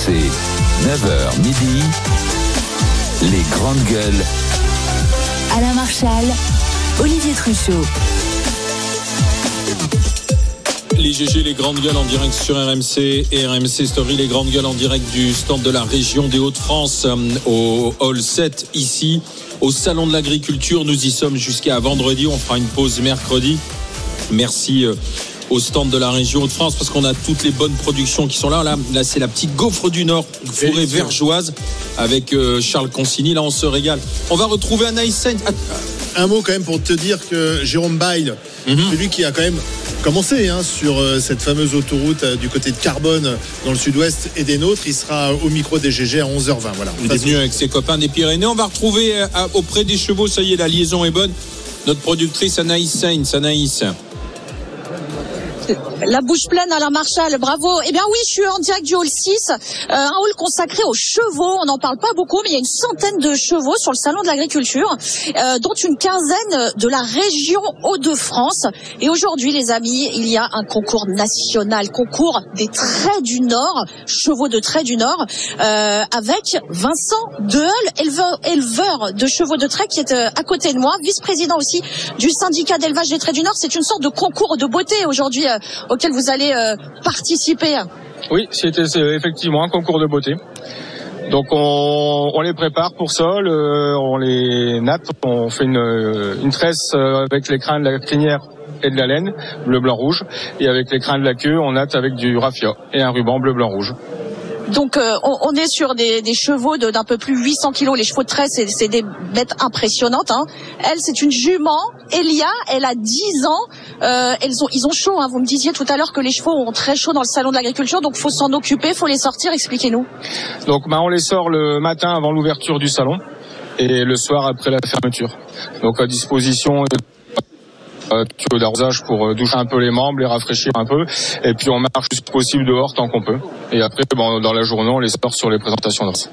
RMC, 9h midi, les grandes gueules. Alain Marchal, Olivier Truchot. Les GG, les grandes gueules en direct sur RMC et RMC Story, les grandes gueules en direct du stand de la région des Hauts-de-France euh, au Hall 7 ici au Salon de l'Agriculture. Nous y sommes jusqu'à vendredi. On fera une pause mercredi. Merci euh, au stand de la région de France parce qu'on a toutes les bonnes productions qui sont là. Là, là c'est la petite gaufre du Nord, forêt vergeoise avec euh, Charles Consigny. Là, on se régale. On va retrouver Anaïs Saint. Un mot quand même pour te dire que Jérôme Bail, Mhm. celui qui a quand même commencé hein, sur euh, cette fameuse autoroute euh, du côté de Carbone dans le sud-ouest et des nôtres, il sera au micro des GG à 11h20. Voilà. Il est venu avec ses copains des Pyrénées. On va retrouver auprès des chevaux, ça y est, la liaison est bonne. Notre productrice Anaïs Sainz. Anaïs. La bouche pleine à la Marshall, bravo. Eh bien oui, je suis en direct du hall 6, euh, un hall consacré aux chevaux. On n'en parle pas beaucoup, mais il y a une centaine de chevaux sur le salon de l'agriculture, euh, dont une quinzaine de la région Hauts-de-France. Et aujourd'hui, les amis, il y a un concours national, concours des traits du Nord, chevaux de traits du Nord, euh, avec Vincent Deheul, éleveur, éleveur de chevaux de trait, qui est euh, à côté de moi, vice-président aussi du syndicat d'élevage des traits du Nord. C'est une sorte de concours de beauté aujourd'hui euh, auquel vous allez euh, participer. Oui, c'était effectivement un concours de beauté. Donc on, les prépare pour ça, le- on les nappe, on fait une, euh, une tresse euh, avec les crins de la crinière et de la laine, bleu, blanc, rouge, et avec les crins de la queue, on natte avec du raffia et un ruban bleu, blanc, rouge. Donc euh, on, on est sur des, des chevaux de- d'un peu plus 800 kilos. Les chevaux de trait, c'est c'est des bêtes impressionnantes. Hein. Elle, c'est une jument. Elia, elle a 10 ans. Euh, elles ont, ils ont chaud. Hein. Vous me disiez tout à l'heure que les chevaux ont très chaud dans le salon de l'agriculture, donc faut s'en occuper, faut les sortir. Expliquez-nous. Donc bah, on les sort le matin avant l'ouverture du salon et le soir après la fermeture. Donc à disposition euh, tuyau d'arrosage pour euh, doucher un peu les membres, les rafraîchir un peu, et puis on marche le plus possible dehors tant qu'on peut. Et après, bon, dans la journée, on les sort sur les présentations d'os.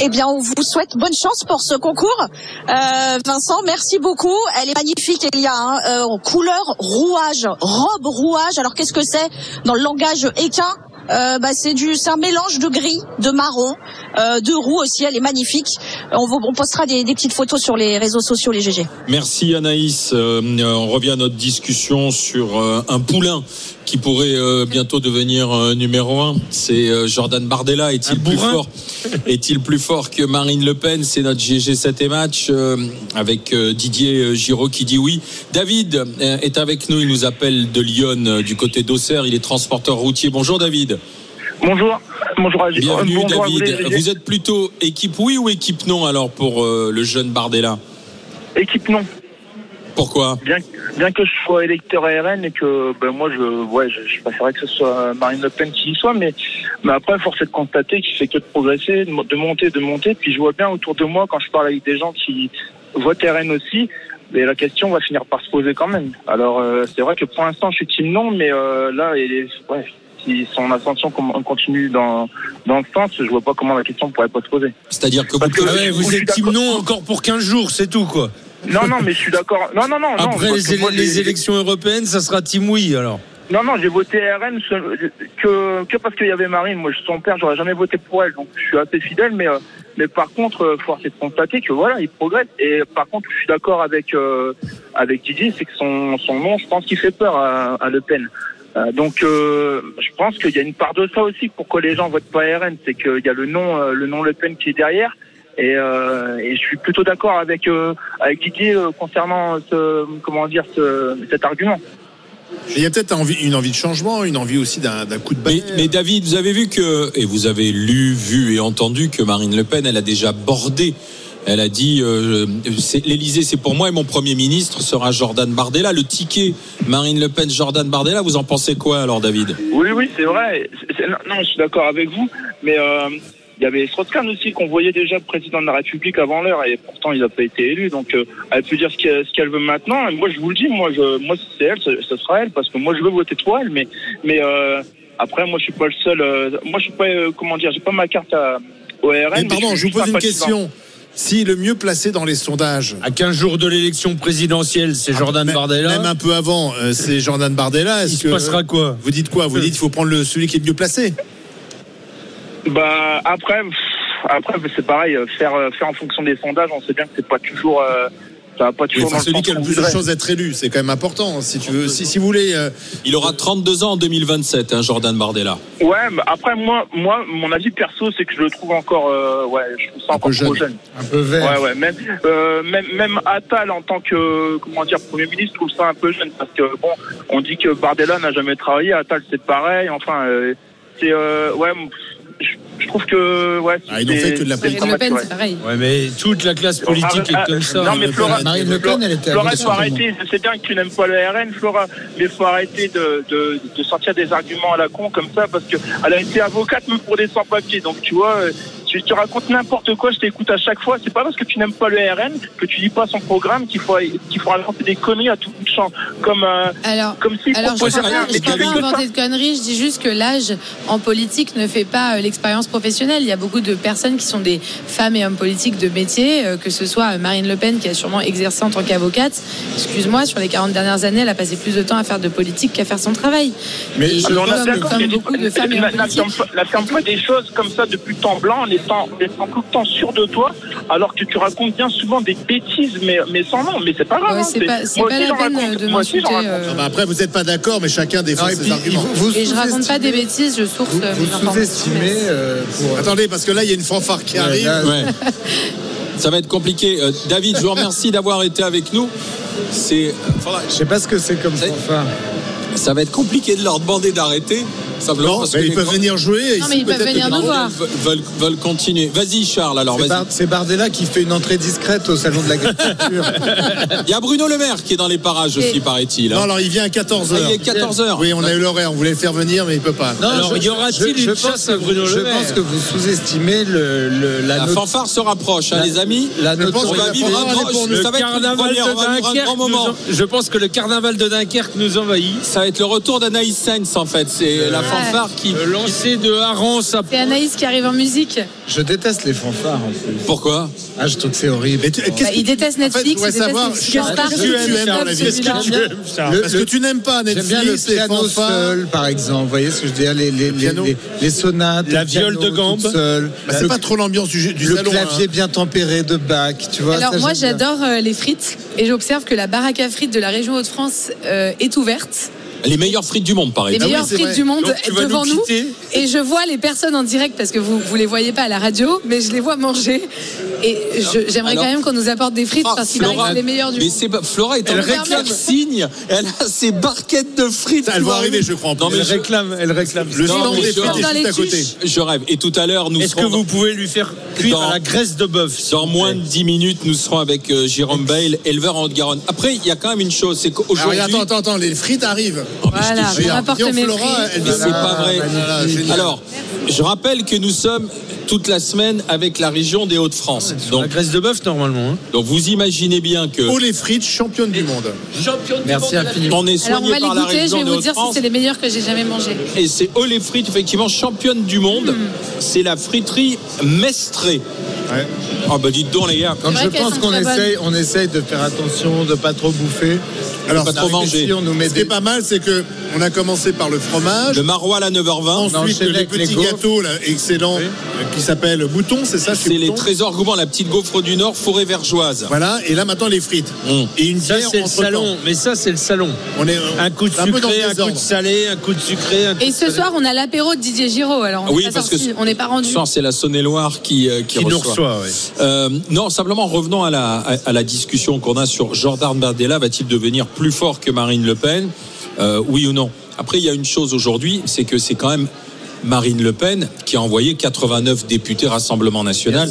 Eh bien, on vous souhaite bonne chance pour ce concours. Euh, Vincent, merci beaucoup. Elle est magnifique, Elia, hein, euh, couleur rouage, robe rouage. Alors, qu'est-ce que c'est dans le langage équin? Euh, bah, c'est du, c'est un mélange de gris, de marron, euh, de roux aussi. Elle est magnifique. On, vous, on postera des, des petites photos sur les réseaux sociaux, les GG. Merci Anaïs. Euh, on revient à notre discussion sur euh, un poulain qui pourrait euh, bientôt devenir euh, numéro un. C'est euh, Jordan Bardella. Est-il plus fort Est-il plus fort que Marine Le Pen? C'est notre GG 7 et match euh, avec euh, Didier Giraud qui dit oui. David euh, est avec nous. Il nous appelle de Lyon euh, du côté d'Auxerre. Il est transporteur routier. Bonjour David. Bonjour, bonjour à Bienvenue bonjour à vous, David. Vous êtes plutôt équipe oui ou équipe non alors pour euh, le jeune Bardella? Équipe non. Pourquoi? Bien, bien que je sois électeur RN et que ben moi je ouais je, je préférerais que ce soit Marine Le Pen qui y soit, mais mais après force est de constater qu'il fait que de progresser, de mo- de monter, de monter. Puis je vois bien autour de moi quand je parle avec des gens qui votent RN aussi. Mais la question va finir par se poser quand même. Alors euh, c'est vrai que pour l'instant je suis team non, mais euh, là il est, ouais, si son ascension continue dans dans ce sens, je vois pas comment la question pourrait pas se poser. C'est-à-dire que vous que- Ah ouais, vous êtes team d'accord. non encore pour 15 jours, c'est tout quoi. Non non mais je suis d'accord. Non non non. Après les, moi, élections européennes, ça sera team oui alors. Non, non, j'ai voté RN que, que parce qu'il y avait Marine. Moi, son père, j'aurais jamais voté pour elle. Donc, je suis assez fidèle. Mais, euh, mais par contre, euh, force est de constater que voilà, il progresse. Et par contre, je suis d'accord avec, euh, avec Didier, c'est que son, son nom, je pense qu'il fait peur à, à Le Pen. Euh, donc, euh, je pense qu'il y a une part de ça aussi pour que les gens votent pas RN. C'est qu'il y a le nom, euh, le nom Le Pen qui est derrière. Et, euh, et je suis plutôt d'accord avec, euh, avec Didier euh, concernant ce, comment dire, ce, cet argument. Il y a peut-être envie- une envie de changement, une envie aussi d'un d'un coup de Mais, balai. mais David, vous avez vu que, et vous avez lu, vu et entendu que Marine Le Pen, elle a déjà bordé. Elle a dit, euh, c'est- l'Élysée, c'est pour moi et mon Premier ministre sera Jordan Bardella. Le ticket Marine Le Pen, Jordan Bardella, vous en pensez quoi alors, David? Oui, oui, c'est vrai. Non, non, je suis d'accord avec vous. Mais euh, il y avait Strauss-Kahn aussi qu'on voyait déjà président de la République avant l'heure et pourtant il n'a pas été élu. Donc euh, elle peut dire ce qu'elle veut maintenant. Et moi, je vous le dis, moi, je, moi, si c'est elle, ce, ce sera elle parce que moi, je veux voter pour elle. Mais, mais euh, après, moi, je suis pas le seul. euh, moi, je suis pas, euh, comment dire, j'ai pas ma carte à, au RN. Mais mais pardon, je vous pose une question. Si le mieux placé dans les sondages, À 15 jours de l'élection présidentielle, c'est Jordan même, Bardella. même un peu avant, euh, c'est Jordan Bardella, Il est-ce se que passera quoi vous dites quoi? Vous dites qu'il faut prendre le, celui qui est le mieux placé Bah après, après c'est pareil, euh, faire euh, faire en fonction des sondages, on sait bien que c'est pas toujours. euh, ça va pas Oui, toujours enfin, dans le celui qui a le plus de chances d'être élu, c'est quand même important. Si tu veux, si, si vous voulez, euh, Il aura 32 ans en 2027, hein, Jordan Bardella. Ouais, mais après moi, moi, mon avis perso, c'est que je le trouve encore, euh, ouais, je trouve ça encore peu trop jeune. jeune. Un peu vert. Ouais, ouais, même, euh, même, même Attal en tant que, comment dire, Premier ministre, je trouve ça un peu jeune parce que bon, on dit que Bardella n'a jamais travaillé, Attal c'est pareil, enfin, euh, c'est, euh, ouais, trouve que, ouais. ah, ils n'ont c'est- fait que de la c'est Marine Le Pen, ouais. c'est pareil. Ouais, mais toute la classe politique Ah, est comme ça. Non, mais Flora, Marine Le Pen, elle était à Flora, faut arrêter. Je sais bien que tu n'aimes pas le RN, Flora, mais faut arrêter de, de, de sortir des arguments à la con comme ça parce que elle a été avocate même pour des sans-papiers. Donc, tu vois, tu, tu racontes n'importe quoi, je t'écoute à chaque fois. C'est pas parce que tu n'aimes pas le RN que tu lis pas son programme qu'il faut, qu'il faut raconter des conneries à tout bout de champ. Comme, euh, Alors, comme s'il alors je ne pas, je pas inventer de conneries, je dis juste que l'âge en politique ne fait pas euh, l'expérience professionnelle. Il y a beaucoup de personnes qui sont des femmes et hommes politiques de métier, euh, que ce soit Marine Le Pen qui a sûrement exercé en tant qu'avocate. Excuse-moi, sur les 40 dernières années, elle a passé plus de temps à faire de politique qu'à faire son travail. Mais mais on a beaucoup de femmes et hommes politiques. n'affirme pas- des choses comme ça depuis le temps blanc étant, en étant tout le temps sûr de toi, alors que tu racontes bien souvent des bêtises, mais, mais sans nom. Mais c'est pas grave. Ouais, hein, c'est pas, moi pas aussi, la j'en peine raconte. de Moi aussi, euh, bah après, vous n'êtes pas d'accord, mais chacun défend Non, et ses puis, arguments. vous, vous et je raconte pas des bêtises, je source Vous, euh, vous mes informations. sous-estimez euh, pour. Attendez, parce que là, il y a une fanfare qui Ouais, arrive. là, Ouais. Ça va être compliqué. Euh, David, je vous remercie d'avoir été avec nous. C'est, faudra- Je sais pas ce que c'est comme fanfare. ça va être compliqué de leur demander d'arrêter. Simplement Non, parce mais que ils peuvent venir jouer. et Non, mais ils peuvent venir nous voir. veulent, continuer. Vas-y, Charles, alors C'est vas-y. Bar- C'est Bardella qui fait une entrée discrète au salon de l'agriculture. Il y a Bruno Le Maire qui est dans les parages aussi, Et- paraît-il. Non, hein. alors il vient à 14h. Ah, il est 14h. Oui, on a eu l'horaire, on voulait le faire venir, mais il peut pas. Non, Alors, y aura-t-il une chasse à Bruno Le Je Maire pense que vous sous-estimez le, le- la, La note- fanfare se rapproche, hein, La- les amis. la Je pense On va vivre fanfare, un grand, moment. en- Je pense que le carnaval de Dunkerque nous envahit. Ça va être le retour d'Anaïs Sainz en fait. C'est la fanfare qui. Le lancer de Haran, ça C'est Anaïs qui arrive en musique. Je déteste les fanfares en plus. Pourquoi Ah, je trouve que c'est horrible. Mais tu- qu'est-ce Bah, que il déteste en fait, je Netflix, il déteste savoir, les qu'est-ce que tu aimes dans la vie Qu'est-ce que tu Celui-là. aimes Le- Parce que le- tu n'aimes pas J'aime bien le Netflix, les piano fanfares. seul, par exemple. Vous voyez ce que je veux dire? Les, les, les, piano. les- les sonates. La le piano viole de gambe. toute seule. Bah, c'est Le- pas trop l'ambiance du, du le salon. clavier hein. bien tempéré de Bach, tu vois. Alors ça, moi j'aime bien. j'adore euh, les frites et j'observe que la baraque à frites de la région Hauts-de-France euh, est ouverte. Les meilleures frites du monde, Les paraît-il. oui, meilleures c'est frites vrai. du monde Donc, devant nous Et je vois les personnes en direct parce que vous vous les voyez pas à la radio, mais je les vois manger. Et j'aimerais quand même qu'on nous apporte des frites Ah, parce qu'il paraît les meilleures du Mais monde. Flora est en Elle réclame. signe. Elle a ses barquettes de frites. Elles vont arriver, je crois. en Non, mais Elle je- réclame, elle réclame. Le Non, stand mais des je- frites est Dans les juste à côté. Je rêve. Et tout à l'heure, nous Est-ce que vous pouvez lui faire cuire Dans- à la graisse de bœuf Dans moins de 10 minutes, nous serons avec euh, Jérôme Bail, éleveur en Haute-Garonne. Après, il y a quand même une chose, c'est qu'aujourd'hui. attends, attends, attends, les frites arrivent. Oh, Voilà, jure. je rapporte Dis-donc, mes Flora, frites. elle Mais dit c'est pas vrai. Alors, je rappelle que nous sommes toute la semaine avec la région des Hauts-de-France. La Donc, graisse de bœuf normalement. hein. donc vous imaginez bien que Oh les frites, championne du monde. Merci infiniment. on est Alors on soigné va les la goûter, je vais vous dire si c'est les meilleurs que j'ai jamais mangés. Et c'est Oh les frites, effectivement, championne du monde. C'est la friterie Mestré. Ouais. Ah bah dites donc les gars. Quand C'est je pense qu'on essaye, on essaye de faire attention, de pas trop bouffer. Alors, pas trop manger. ici, on nous met Ce qui est pas mal, c'est que on a commencé par le fromage. Le maroilles à 9h20. Non, Ensuite, les les petits gaufres. gâteaux là, excellents euh, qui s'appellent Bouton, c'est ça C'est les trésors gourmands, la petite gaufre du Nord, forêt vergeoise. Voilà, et là maintenant les frites. Hum. Et une Ça bière c'est le salon, mais ça c'est le salon. On est Un coup de sucré, un coup de salé, un coup de sucré. Un coup Et de ce salé. soir, on a l'apéro de Didier Giraud. Alors on Oui, n'est pas parce que on n'est pas rendu. Ce soir, c'est la Saône-et-Loire qui, euh, qui, qui nous reçoit. Euh, non, simplement revenons à la, à la discussion qu'on a sur Jordan Bardella. Va-t-il devenir plus fort que Marine Le Pen? Euh, Oui ou non? Après, il y a une chose aujourd'hui, c'est que c'est quand même Marine Le Pen qui a envoyé 89 députés Rassemblement National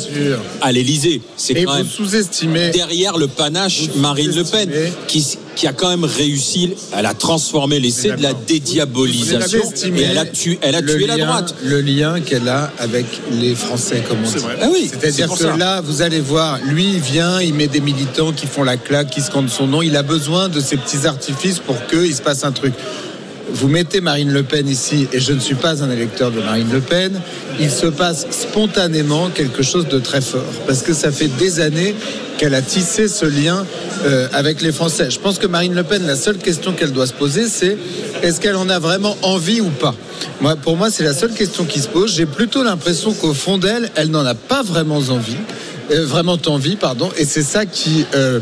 à l'Élysée. C'est quand vous même sous-estimez. derrière le panache Marine Le Pen qui, qui a quand même réussi, elle a transformé l'essai de la dédiabolisation et elle a tué, elle a tué la droite. Le lien qu'elle a avec les Français, comme on dit. Ah oui, c'est C'est-à-dire que ça. là, vous allez voir, lui, il vient, il met des militants qui font la claque, qui scandent son nom. Il a besoin de ces petits artifices pour qu'il se passe un truc. Vous mettez Marine Le Pen ici, et je ne suis pas un électeur de Marine Le Pen, il se passe spontanément quelque chose de très fort. Parce que ça fait des années qu'elle a tissé ce lien euh, avec les Français. Je pense que Marine Le Pen, la seule question qu'elle doit se poser, c'est est-ce qu'elle en a vraiment envie ou pas? Moi, Pour moi, c'est la seule question qui se pose. J'ai plutôt l'impression qu'au fond d'elle, elle n'en a pas vraiment envie. Euh, vraiment envie, pardon, et c'est ça qui euh,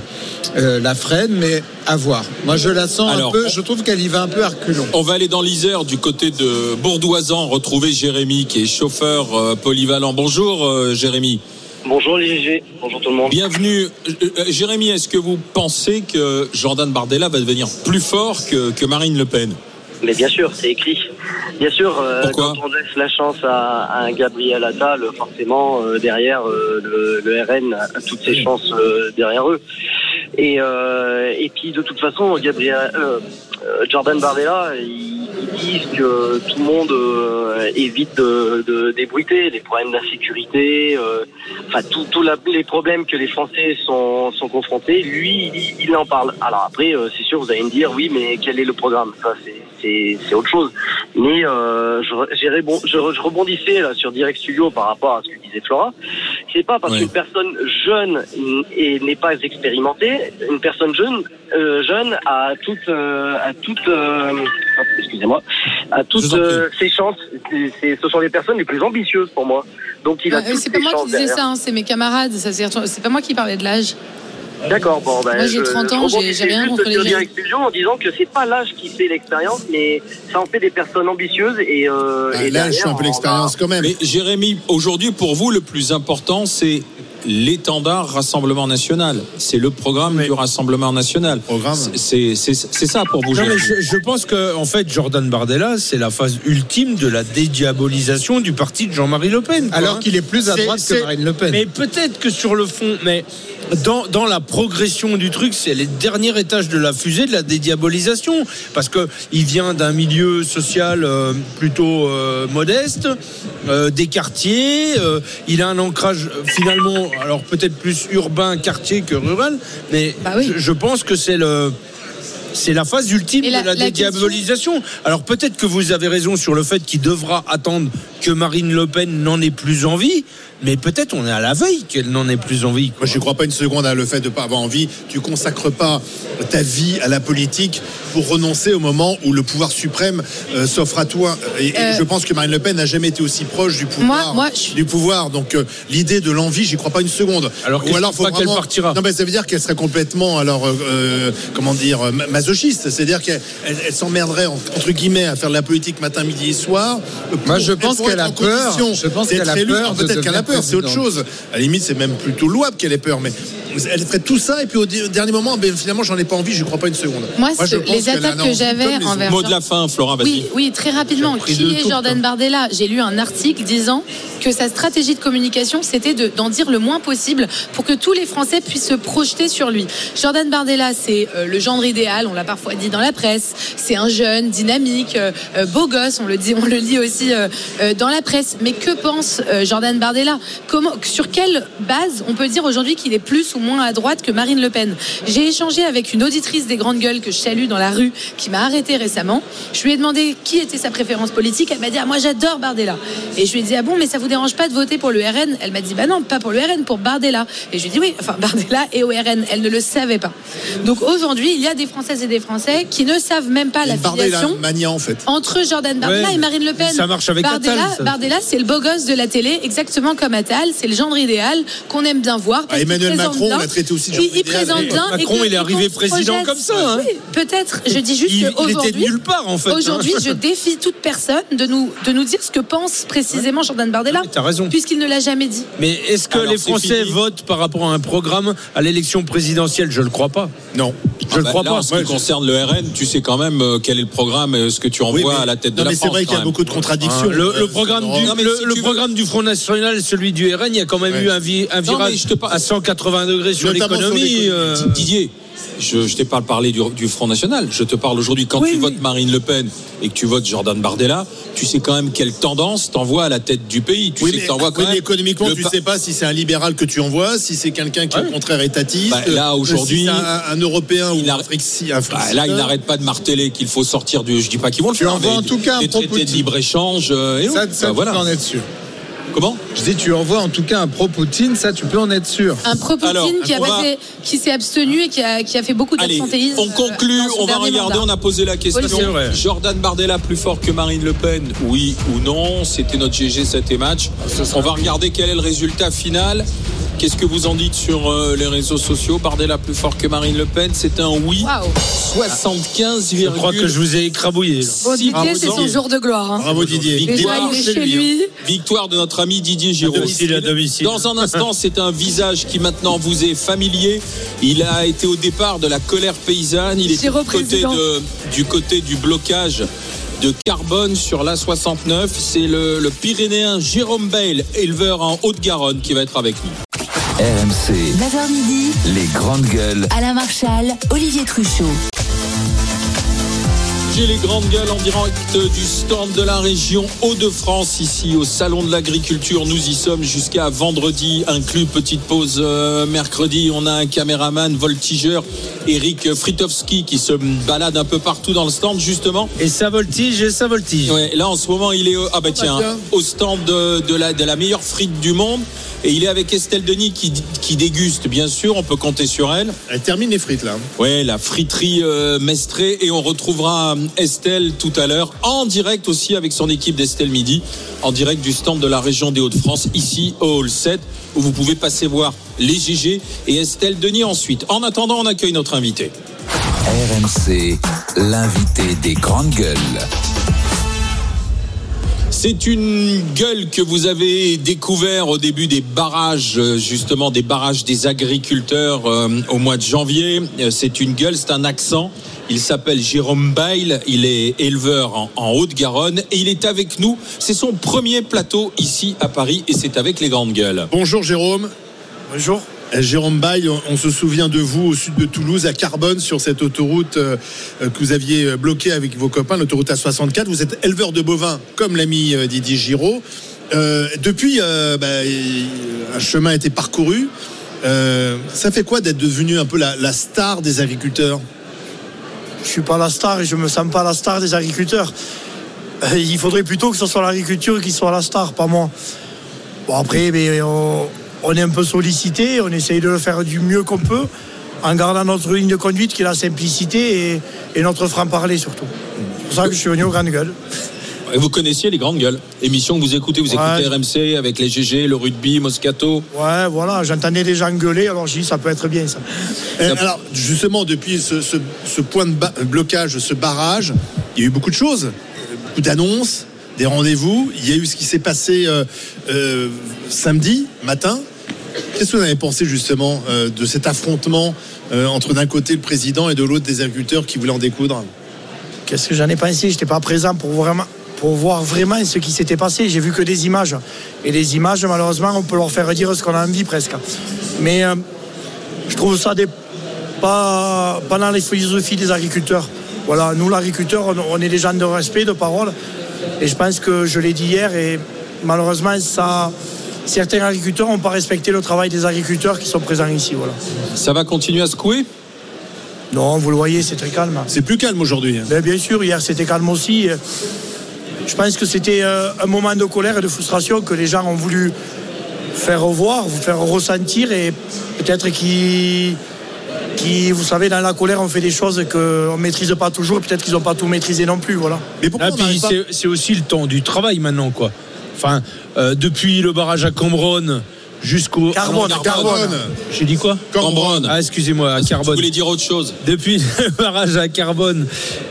euh, la freine, mais à voir. Moi, je la sens Alors, un peu, on- je trouve qu'elle y va un peu à reculons. On va aller dans l'Isère du côté de Bourdoisan retrouver Jérémy qui est chauffeur euh, polyvalent. Bonjour euh, Jérémy. Bonjour les GG, bonjour tout le monde. Bienvenue. Jérémy, est-ce que vous pensez que Jordan Bardella va devenir plus fort que, que Marine Le Pen? Mais bien sûr, c'est écrit. Bien sûr, euh, quand on laisse la chance à, à un Gabriel Attal, forcément, euh, derrière, euh, le, le RN a toutes ses chances derrière eux. Et, et puis, de toute façon, Gabriel, Jordan Bardella, ils, ils disent que tout le monde euh, évite de, de débruiter les problèmes d'insécurité, euh, enfin, tous les problèmes que les Français sont, sont confrontés. Lui, il, il en parle. Alors après, euh, c'est sûr, vous allez me dire, oui, mais quel est le programme? Ça, c'est autre chose. Mais euh, je, j'ai rebond- je, je rebondissais là, sur Direct Studio par rapport à ce que disait Flora. C'est pas parce qu'une personne jeune et n'est pas expérimentée, une personne jeune euh, jeune a toute euh, a toute euh, excusez-moi a toutes euh, ses chances. C'est- c'est- ce sont les personnes les plus ambitieuses pour moi. Donc il a toutes c'est pas moi chances qui disais derrière. ça, hein, c'est mes camarades. Ça, c'est c'est pas moi qui parlais de l'âge. D'accord, bon, ben, Moi, j'ai je- 30 ans, j'ai- rien contre les jeunes. En disant que c'est pas l'âge qui fait l'expérience, mais ça en fait des personnes ambitieuses et, euh, Ah, et Là, je suis un peu l'expérience quand même. Mais Jérémy, aujourd'hui, pour vous, le plus important, c'est l'étendard Rassemblement National. C'est le programme du Rassemblement National. Programme. C'est ça pour vous. Non, mais je, je pense que en fait Jordan Bardella c'est la phase ultime de la dédiabolisation du parti de Jean-Marie Le Pen. quoi, Alors hein. qu'il est plus à droite que Marine Le Pen. Mais peut-être que sur le fond, mais dans, dans la progression du truc, c'est les derniers étages de la fusée de la dédiabolisation, parce que il vient d'un milieu social euh, plutôt euh, modeste, euh, des quartiers, il a un ancrage finalement, alors peut-être plus urbain quartier que rural, mais Bah oui. je, je pense que c'est le c'est la phase ultime la- de la, la dédiabolisation. Alors peut-être que vous avez raison sur le fait qu'il devra attendre que Marine Le Pen n'en ait plus envie, mais peut-être on est à la veille qu'elle n'en ait plus envie. quoi. Moi, je ne crois pas une seconde à le fait de ne pas avoir envie. Tu consacres pas ta vie à la politique pour renoncer au moment où le pouvoir suprême euh, s'offre à toi. Et, et Euh, je pense que Marine Le Pen n'a jamais été aussi proche du pouvoir. Moi- moi, je- Du pouvoir. Donc, euh, l'idée de l'envie, j'y crois pas une seconde. Alors, Ou alors, faut qu'elle vraiment- partira? Non, mais ça veut dire qu'elle serait complètement, alors, comment dire, euh, ma- masochiste. C'est-à-dire qu'elle elle, elle s'emmerderait, en- entre guillemets, à faire de la politique matin, midi et soir. euh, Moi, je pense qu'elle a peur. Je pense qu'elle a peur de Peut-être qu'elle a peur, c'est autre chose. À la limite, c'est même plutôt louable qu'elle ait peur, mais elle ferait tout ça et puis au dernier moment, ben, finalement, j'en ai pas envie, je crois pas une seconde. Moi, je c'est- pense les attaques que j'avais envers Mot de la fin, Flora, vas-y. Oui, oui, très rapidement. Qui est Jordan Bardella J'ai lu un article disant que sa stratégie de communication, c'était de- d'en dire le moins possible pour que tous les Français puissent se projeter sur lui. Jordan Bardella, c'est euh, le genre idéal, on l'a parfois dit dans la presse. C'est un jeune, dynamique, euh, euh, beau gosse, on le dit, on le lit aussi euh, dans la presse. Mais que pense Jordan Bardella? Sur quelle base on peut dire aujourd'hui qu'il est plus ou moins à droite que Marine Le Pen? J'ai échangé avec une auditrice des grandes gueules que je salue dans la rue, qui m'a arrêté récemment. Je lui ai demandé qui était sa préférence politique. Elle m'a dit ah, moi j'adore Bardella. Et je lui ai dit ah bon mais ça vous dérange pas de voter pour le RN Elle m'a dit bah non pas pour le RN pour Bardella. Et je lui ai dit oui enfin Bardella et au RN. Elle ne le savait pas. Donc aujourd'hui il y a des Françaises et des Français qui ne savent même pas la Bardella filiation mania en fait. entre Jordan Bardella Ouais, et Marine Le Pen. ça marche avec Bardella, Attal, ça. Bardella, c'est le beau gosse de la télé, exactement comme Attal. C'est le genre idéal qu'on aime bien voir. Ah, Emmanuel Macron, on l'a traité aussi de Il, genre il idéal. présente bien. Macron, il est arrivé président comme ça, hein. Oui, peut-être. Je dis juste Il, il était qu'aujourd'hui. de nulle part en fait. hein. Aujourd'hui, je défie toute personne de nous, de nous dire ce que pense précisément Jordan Bardella, Mais T'as raison. puisqu'il ne l'a jamais dit. Mais est-ce que Alors, les Français votent par rapport à un programme à l'élection présidentielle? Je le crois pas. Non. Je Ah le bah, crois là, pas. Concerne le RN, tu sais quand même euh, quel est le programme, euh, ce que tu Oui, envoies mais- à la tête de la mais c'est vrai qu'il y a beaucoup de contradictions. Hein, le, le Euh, programme du, Non, le, si le tu veux- programme du Front National, celui du RN, il y a quand même Ouais. eu un, vi- un Non, mais virage je te parle- à 180 degrés sur l'économie. l'économie. euh, Didier, je, je t'ai pas parlé du, du Front National. Je te parle aujourd'hui quand Oui, tu oui. votes Marine Le Pen et que tu votes Jordan Bardella, tu sais quand même quelle tendance t'envoies à la tête du pays. Tu Oui, sais mais, que t'envoies quand même économiquement, tu pa- sais pas si c'est un libéral que tu envoies, si c'est quelqu'un qui Ouais. au contraire étatiste. Bah, là, aujourd'hui, si c'est un, un Européen ou un Frixi- un Bah, là, il n'arrête pas de marteler qu'il faut sortir du. Je dis pas qu'ils vont le Tu faire. envoies mais en tout cas un des traités de pro-Poutine. libre échange. euh, et Ça, Bah, voilà. en êtes sûr. Comment Je dis, tu envoies en tout cas un pro-Poutine, ça, tu peux en être sûr. Un pro-Poutine qui, a on va- passé- qui s'est abstenu et qui a, qui a fait beaucoup d'absentéisme. on conclut, euh, on va regarder, mandat. on a posé la question. Jordan Bardella plus fort que Marine Le Pen, oui ou non C'était notre GG 7 et match. On va regarder quel est le résultat final. Qu'est-ce que vous en dites sur euh, les réseaux sociaux? Bardella plus fort que Marine Le Pen, c'est un oui. 75, Je crois que je vous ai écrabouillé. Bon, Didier, c'est son jour de gloire. hein. Bravo Didier. Déjà, Victoire, il est chez lui. Victoire de notre ami Didier À Giraud. domicile, à domicile. Dans un instant, c'est un visage qui maintenant vous est familier. Il a été au départ de la colère paysanne. Il est du côté, de, du côté du blocage de carbone sur l'A69. C'est le, le Pyrénéen Jérôme Bale, éleveur en Haute-Garonne, qui va être avec nous. RMC, 9h midi, les grandes gueules. Alain Marchal, Olivier Truchot. J'ai les grandes gueules en direct du stand de la région Hauts-de-France, ici au Salon de l'Agriculture. Nous y sommes jusqu'à vendredi, inclus petite pause euh, mercredi. On a un caméraman voltigeur, Eric Fritowski, qui se balade un peu partout dans le stand, justement. Et ça voltige et ça voltige. Ouais, là en ce moment il est au, ah bah tiens, au stand de, de la, de la meilleure frite du monde et il est avec Estelle Denis qui, qui déguste bien sûr, on peut compter sur elle. Elle termine les frites là. Ouais, la friterie euh, Mestré et on retrouvera Estelle tout à l'heure en direct aussi avec son équipe d'Estelle Midi en direct du stand de la région des Hauts-de-France ici au Hall 7 où vous pouvez passer voir les GG et Estelle Denis ensuite. En attendant, on accueille notre invité. RMC, l'invité des grandes gueules. C'est une gueule que vous avez découvert au début des barrages, euh, justement des barrages des agriculteurs euh, au mois de janvier. Euh, C'est une gueule, c'est un accent. Il s'appelle Jérôme Bail, il est éleveur en, en Haute-Garonne et il est avec nous. C'est son premier plateau ici à Paris et c'est avec les grandes gueules. Bonjour Jérôme. Bonjour. Euh, Jérôme Bail, on- se souvient de vous au sud de Toulouse, à Carbone, sur cette autoroute euh, euh, que vous aviez euh, bloquée avec vos copains, l'autoroute A64. Vous êtes éleveur de bovins, comme l'ami Didier Giraud. Euh, depuis, euh, bah, un chemin a été parcouru. Euh, ça fait quoi d'être devenu un peu la, la star des agriculteurs? Je suis pas la star et je me sens pas la star des agriculteurs. Euh, Il faudrait plutôt que ce soit l'agriculture qui soit la star, pas moi. Bon après, mais on, on est un peu sollicité, on essaye de le faire du mieux qu'on peut, en gardant notre ligne de conduite qui est la simplicité et, et notre franc-parler surtout. C'est pour ça que je suis venu aux grandes gueules. Et vous connaissiez les grandes gueules, émission que vous écoutez, vous Ouais. écoutez RMC avec les GG, le rugby, Moscato. Ouais, voilà, j'entendais des gens gueuler, alors j'ai dit ça peut être bien ça. Alors, justement, depuis ce, ce- ce point de blocage, ce barrage, il y a eu beaucoup de choses, beaucoup d'annonces, des rendez-vous. Il y a eu ce qui s'est passé euh, euh, samedi matin. Qu'est-ce que vous avez pensé justement euh, de cet affrontement euh, entre d'un côté le président et de l'autre des agriculteurs qui voulaient en découdre? Qu'est-ce que j'en ai pensé? J'étais pas présent pour vraiment pour voir vraiment ce qui s'était passé. J'ai vu que des images. Et les images, malheureusement, on peut leur faire dire ce qu'on a envie presque. Mais euh, je trouve ça des, pas, pas dans les philosophies des agriculteurs. Voilà, nous, l'agriculteur, on, on est des gens de respect, de parole. Et je pense que je l'ai dit hier, et malheureusement, ça, certains agriculteurs n'ont pas respecté le travail des agriculteurs qui sont présents ici. Voilà. Ça va continuer à secouer? Non, vous le voyez, c'est très calme. C'est plus calme aujourd'hui. hein. Bien sûr, hier c'était calme aussi. Je pense que c'était euh, un moment de colère et de frustration que les gens ont voulu faire revoir, vous faire ressentir et peut-être qui, qui, vous savez, dans la colère, on fait des choses qu'on ne maîtrise pas toujours. Peut-être qu'ils n'ont pas tout maîtrisé non plus. Voilà. Mais pourquoi Ah, c'est aussi le temps du travail maintenant, quoi. Enfin, euh, depuis le barrage à Cambronne jusqu'au. Carbone, non, Carbone. J'ai dit quoi Cambronne. Ah, excusez-moi, à Vous Carbone. voulez dire autre chose Depuis le barrage à Carbone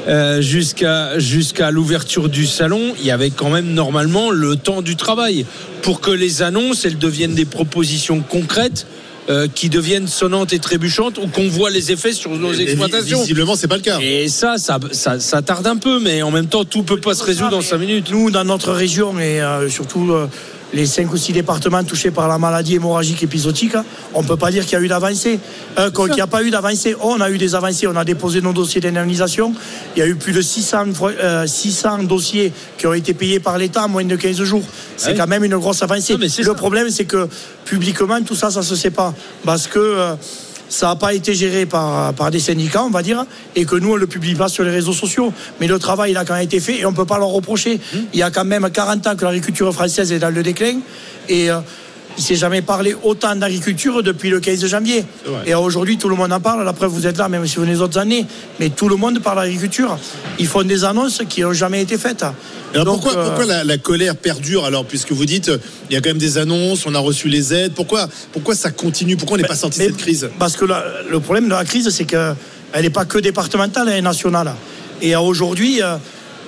euh, jusqu'à jusqu'à l'ouverture du salon, il y avait quand même normalement le temps du travail pour que les annonces elles deviennent des propositions concrètes. euh, qui deviennent sonnantes et trébuchantes ou qu'on voit les effets sur nos exploitations. Visiblement, c'est pas le cas. Et ça, ça, ça, ça tarde un peu, mais en même temps, tout peut pas se résoudre en 5 minutes. Nous, dans notre région et euh, surtout euh, les 5 ou 6 départements touchés par la maladie hémorragique épisodique, on ne peut pas dire qu'il y a eu d'avancée. Euh, qu'il n'y a pas eu d'avancée. On a eu des avancées. On a déposé nos dossiers d'indemnisation. Il y a eu plus de 600, fois- euh, 600 dossiers qui ont été payés par l'État en moins de 15 jours. C'est Ouais. quand même une grosse avancée. Non, mais c'est Le ça. problème, c'est que publiquement, tout ça, ça se sait pas. Parce que. euh, ça n'a pas été géré par, par des syndicats, on va dire, et que nous, on ne le publie pas sur les réseaux sociaux. Mais le travail, il a quand même été fait et on ne peut pas leur reprocher. Il y a quand même 40 ans que l'agriculture française est dans le déclin. Et euh, il ne s'est jamais parlé autant d'agriculture depuis le 15 janvier. Et aujourd'hui, tout le monde en parle. La preuve, vous êtes là, même si vous venez les autres années. Mais tout le monde parle d'agriculture. Ils font des annonces qui n'ont jamais été faites. Alors Donc, pourquoi, euh, pourquoi la, la colère perdure alors puisque vous dites il y a quand même des annonces, on a reçu les aides. Pourquoi, pourquoi ça continue? Pourquoi on n'est pas sorti de cette crise? Parce que la- le problème de la crise, c'est qu'elle n'est pas que départementale, elle est nationale. Et aujourd'hui, euh,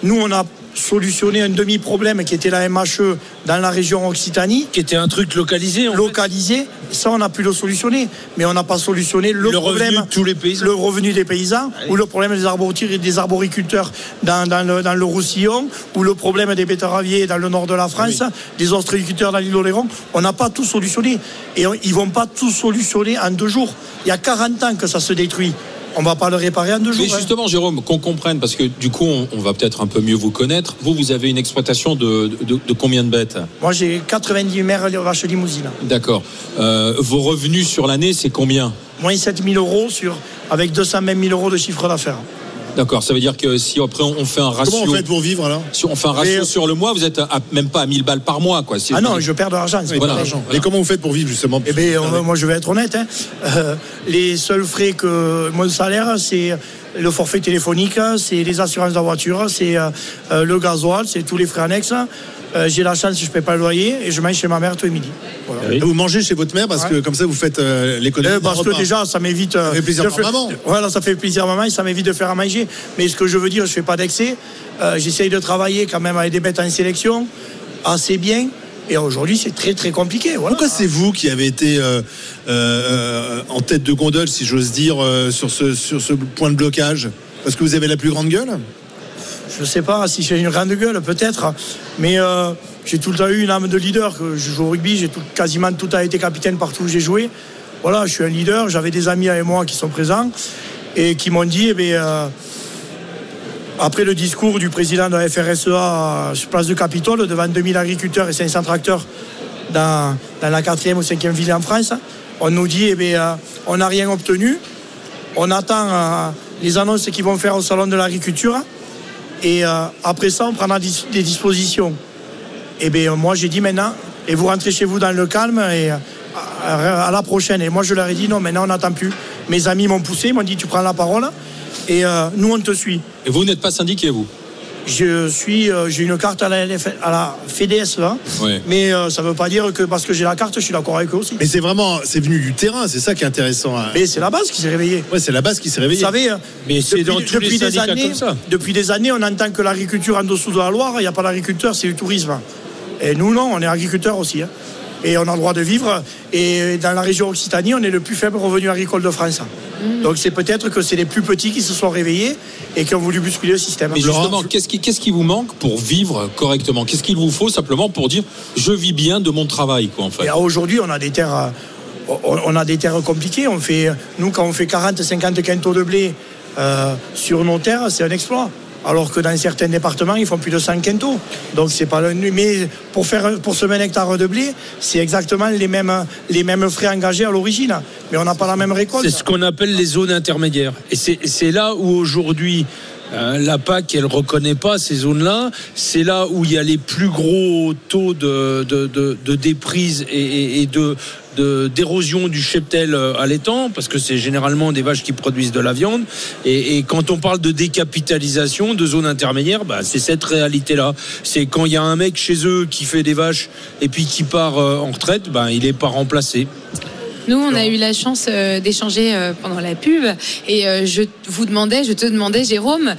nous, on a solutionné un demi-problème qui était la MHE dans la région Occitanie. Qui était un truc localisé. en fait. Localisé, ça on a pu le solutionner, mais on n'a pas solutionné le, Le revenu problème, de tous les paysans. le revenu des paysans, ou le problème des arboriculteurs, des arboriculteurs dans, dans le, dans le Roussillon, ou le problème des betteraviers dans le nord de la France, des ostréiculteurs dans l'île Oléron. On n'a pas tout solutionné, et on- ils vont pas tout solutionner en deux jours. Il y a 40 ans que ça se détruit. On va pas le réparer en deux jours. Mais hein. justement, Jérôme, qu'on comprenne, parce que du coup, on, on va peut-être un peu mieux vous connaître. Vous, vous avez une exploitation de, de- de combien de bêtes? Moi j'ai 90 mères vaches limousines. D'accord. Euh, vos revenus sur l'année, c'est combien? Moins 7 000 euros sur, avec 220 000 euros de chiffre d'affaires. D'accord. Ça veut dire que si après on fait un ratio, Comment on fait pour vivre alors si on fait un ratio Mais- sur le mois, vous êtes à- même pas à 1000 balles par mois, quoi. Si Ah non, je perds de l'argent. c'est Voilà. Voilà. Et comment vous faites pour vivre justement Eh bien, euh, moi, je vais être honnête. hein. Euh, les seuls frais que mon salaire, c'est le forfait téléphonique, c'est les assurances de la voiture, c'est euh, euh, le gasoil, c'est tous les frais annexes. Euh, J'ai la chance, je ne paie pas le loyer et je mange chez ma mère tous les midis. Voilà. Vous mangez chez votre mère parce que comme ça vous faites euh, l'économie. Euh, parce que déjà, ça m'évite. euh, fait plaisir faire- maman. Voilà, ça fait plaisir à maman et ça m'évite de faire à manger. Mais ce que je veux dire, je fais pas d'excès. J'essaye de travailler quand même avec des bêtes en sélection assez bien. Et aujourd'hui, c'est très très compliqué. Voilà. Pourquoi c'est vous qui avez été euh, euh, en tête de gondole, si j'ose dire, euh, sur, ce, sur ce point de blocage? Parce que vous avez la plus grande gueule? Je sais pas si j'ai une grande gueule, peut-être, mais euh, j'ai tout le temps eu une âme de leader. Je joue au rugby, j'ai quasiment tout a été capitaine partout où j'ai joué. Voilà, je suis un leader. J'avais des amis avec moi qui sont présents et qui m'ont dit, eh bien, euh, après le discours du président de la FRSEA sur place de Capitole, devant 2000 agriculteurs et 500 tracteurs dans, dans la quatrième ou cinquième ville en France, on nous dit, eh bien, euh, on n'a rien obtenu. On attend les annonces qu'ils vont faire au salon de l'agriculture. Et euh, après ça, on prendra des dispositions. Et bien, moi, j'ai dit maintenant, et vous rentrez chez vous dans le calme et euh, à, à la prochaine. Et moi, je leur ai dit non, maintenant, on n'attend plus. Mes amis m'ont poussé, ils m'ont dit tu prends la parole et euh, nous, on te suit. Et vous n'êtes pas syndiqué, vous? Je suis, euh, j'ai une carte à la, LF à la FEDS là, Ouais. mais euh, ça ne veut pas dire que parce que j'ai la carte, je suis d'accord avec eux aussi. Mais c'est vraiment, c'est venu du terrain, c'est ça qui est intéressant. hein. Mais c'est la base qui s'est réveillée. Ouais, c'est la base qui s'est Vous réveillée. savez, euh, Mais c'est dans tous les des années, comme ça. depuis des années, on entend que l'agriculture en dessous de la Loire, il n'y a pas d'agriculteur, c'est du tourisme. Et nous, non, on est agriculteurs aussi. hein. Et on a le droit de vivre. Et dans la région Occitanie, on est le plus faible revenu agricole de France. Donc c'est peut-être que c'est les plus petits qui se sont réveillés et qui ont voulu bousculer le système. Mais justement, qu'est-ce qui, qu'est-ce qui vous manque pour vivre correctement? Qu'est-ce qu'il vous faut simplement pour dire je vis bien de mon travail, quoi, en fait? Et aujourd'hui, on a des terres, euh, on on a des terres compliquées. On fait, nous, quand on fait 40, 50 quintaux de blé euh, sur nos terres, c'est un exploit. Alors que dans certains départements, ils font plus de 100 quintaux. Donc c'est pas le mais pour faire pour semer un hectare de blé, c'est exactement les mêmes les frais engagés à l'origine. Mais on n'a pas la même récolte. C'est ce qu'on appelle les zones intermédiaires. Et c'est là où aujourd'hui euh, la PAC, elle reconnaît pas ces zones-là. C'est là où il y a les plus gros taux de, de, déprise et, de- d'érosion du cheptel euh, à l'étang parce que c'est généralement des vaches qui produisent de la viande. Et, quand on parle de décapitalisation de zones intermédiaires bah, c'est cette réalité là c'est quand il y a un mec chez eux qui fait des vaches et puis qui part euh, en retraite bah, il est pas remplacé Nous, on a eu la chance euh, d'échanger euh, pendant la pub. Et euh, je vous demandais, je te demandais, Jérôme,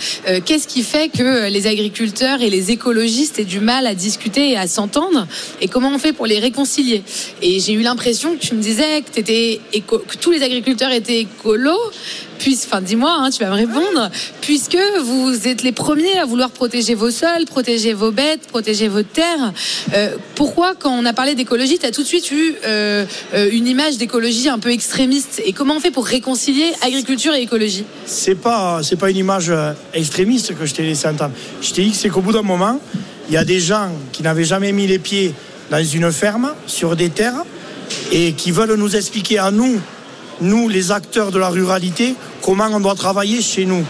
qu'est-ce qui fait que les agriculteurs et les écologistes aient du mal à discuter et à s'entendre? Et comment on fait pour les réconcilier? Et j'ai eu l'impression que tu me disais que, t'étais éco- que tous les agriculteurs étaient écolos. Puis, enfin, dis-moi, hein, tu vas me répondre, puisque vous êtes les premiers à vouloir protéger vos sols, protéger vos bêtes, protéger vos terres. Euh, pourquoi, quand on a parlé d'écologie, tu as tout de suite eu euh, euh, une image d'écologie un peu extrémiste? Et comment on fait pour réconcilier agriculture et écologie? C'est pas pas une image euh, extrémiste que je t'ai laissé entendre. Je t'ai dit c'est qu'au bout d'un moment, il y a des gens qui n'avaient jamais mis les pieds dans une ferme sur des terres et qui veulent nous expliquer à nous nous, les acteurs de la ruralité, comment on doit travailler chez nous.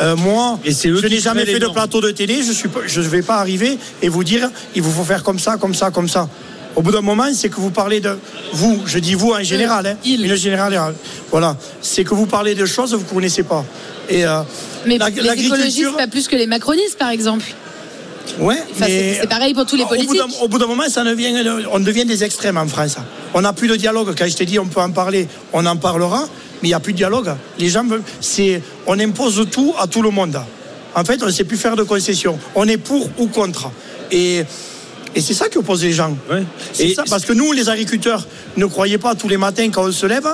Euh, moi, Et c'est eux je n'ai jamais fait de plateau de télé, je ne je vais pas arriver et vous dire il vous faut faire comme ça, comme ça, comme ça. Au bout d'un moment, c'est que vous parlez de vous, je dis vous en général, hein, il. une générale. Voilà, c'est que vous parlez de choses que vous ne connaissez pas. Et euh, Mais la- les l'agriculture- écologistes, pas plus que les macronistes, par exemple. Ouais, Enfin, c'est- c'est pareil pour tous les au bout d'un- politiques. Au bout d'un moment, ça devient, on devient des extrêmes en France. On n'a plus de dialogue. Quand je t'ai dit on peut en parler, on en parlera, mais il n'y a plus de dialogue. Les gens veulent, c'est, on impose tout à tout le monde. En fait, on ne sait plus faire de concessions. On est pour ou contre. Et, et c'est ça qui oppose les gens. Ouais. C'est Et- ça, parce que nous, les agriculteurs, ne croyez pas tous les matins quand on se lève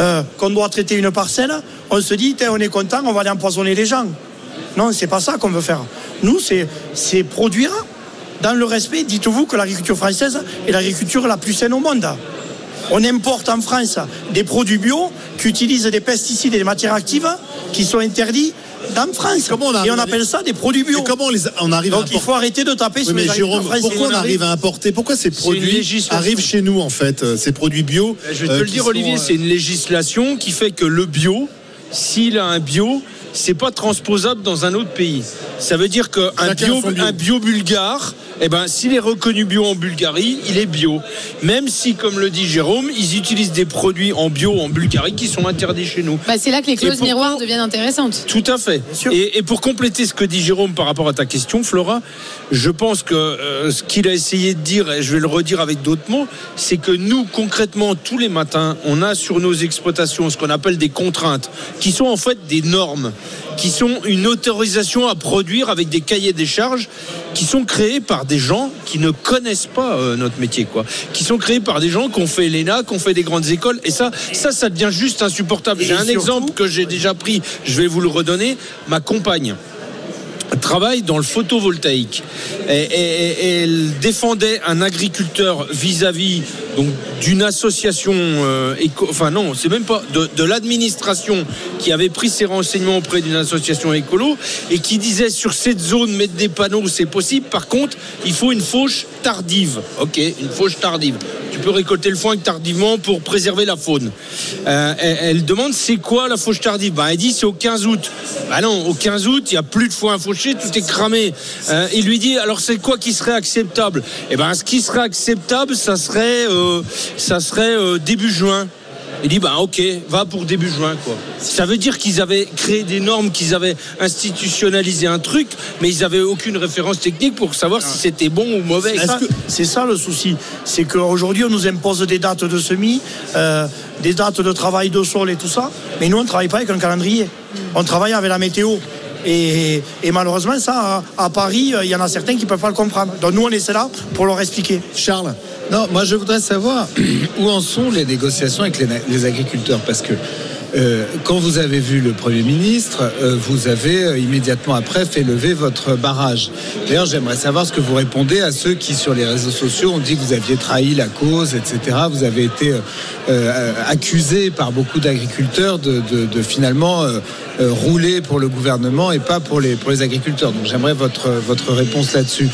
euh, qu'on doit traiter une parcelle, on se dit, on est content, on va aller empoisonner les gens. Non, c'est pas ça qu'on veut faire. Nous, c'est, produire dans le respect. Dites-vous que l'agriculture française est l'agriculture la plus saine au monde. On importe en France des produits bio qui utilisent des pesticides et des matières actives qui sont interdits en France. comment on et on appelle ça des produits bio. Et comment on, les, on arrive à Donc il importer faut arrêter de taper Oui, sur mais les Jérôme, pourquoi on arrive à importer? Pourquoi ces produits arrivent chez nous en fait euh, Ces produits bio Je vais te euh, le dire, sont, Olivier, euh, c'est une législation qui fait que le bio, s'il a un bio, c'est pas transposable dans un autre pays. Ça veut dire qu'un bio, bio. un bio bulgare, eh ben, s'il est reconnu bio en Bulgarie, il est bio. Même si, comme le dit Jérôme, ils utilisent des produits en bio en Bulgarie qui sont interdits chez nous. Bah, c'est là que les clauses miroirs deviennent intéressantes. Tout à fait. sûr. Et, et pour compléter ce que dit Jérôme par rapport à ta question, Flora, je pense que euh, ce qu'il a essayé de dire, et je vais le redire avec d'autres mots, c'est que nous, concrètement, tous les matins, on a sur nos exploitations ce qu'on appelle des contraintes, qui sont en fait des normes, qui sont une autorisation à produire avec des cahiers des charges, qui sont créés par des gens qui ne connaissent pas euh, notre métier, quoi, qui sont créés par des gens qui ont fait l'ENA, qui ont fait des grandes écoles, et ça, ça, ça devient juste insupportable. J'ai un exemple que j'ai déjà pris, je vais vous le redonner. Ma compagne travaille dans le photovoltaïque. Et elle défendait un agriculteur vis-à-vis donc d'une association euh, éco- enfin non c'est même pas de, de l'administration qui avait pris ses renseignements auprès d'une association écolo et qui disait sur cette zone mettre des panneaux c'est possible. Par contre il faut une fauche tardive ok une fauche tardive tu peux récolter le foin tardivement pour préserver la faune. Euh, elle, demande c'est quoi la fauche tardive? Bah, Elle dit c'est au 15 août. Bah non, au 15 août, il n'y a plus de foin fauché, tout est cramé. Euh, il lui dit alors c'est quoi qui serait acceptable? Eh ben ce qui serait acceptable, ça serait, euh, ça serait début juin. Il dit bah ok, va pour début juin quoi. Ça veut dire qu'ils avaient créé des normes, qu'ils avaient institutionnalisé un truc, mais ils avaient aucune référence technique pour savoir si c'était bon ou mauvais. C'est ça, le souci. C'est qu'aujourd'hui, on nous impose des dates de semis, euh, des dates de travail de sol et tout ça. Mais nous, on ne travaille pas avec un calendrier. On travaille avec la météo. Et, et malheureusement, ça, à, à Paris, euh, il y en a certains qui ne peuvent pas le comprendre. Donc nous, on est là pour leur expliquer. Charles, Non, moi je voudrais savoir où en sont les négociations avec les, agriculteurs parce que euh, quand vous avez vu le Premier ministre, euh, vous avez euh, immédiatement après fait lever votre barrage. D'ailleurs, j'aimerais savoir ce que vous répondez à ceux qui, sur les réseaux sociaux, ont dit que vous aviez trahi la cause, etc. Vous avez été accusé par beaucoup d'agriculteurs de, de- finalement rouler pour le gouvernement et pas pour les, pour les agriculteurs. Donc j'aimerais votre, votre réponse là-dessus.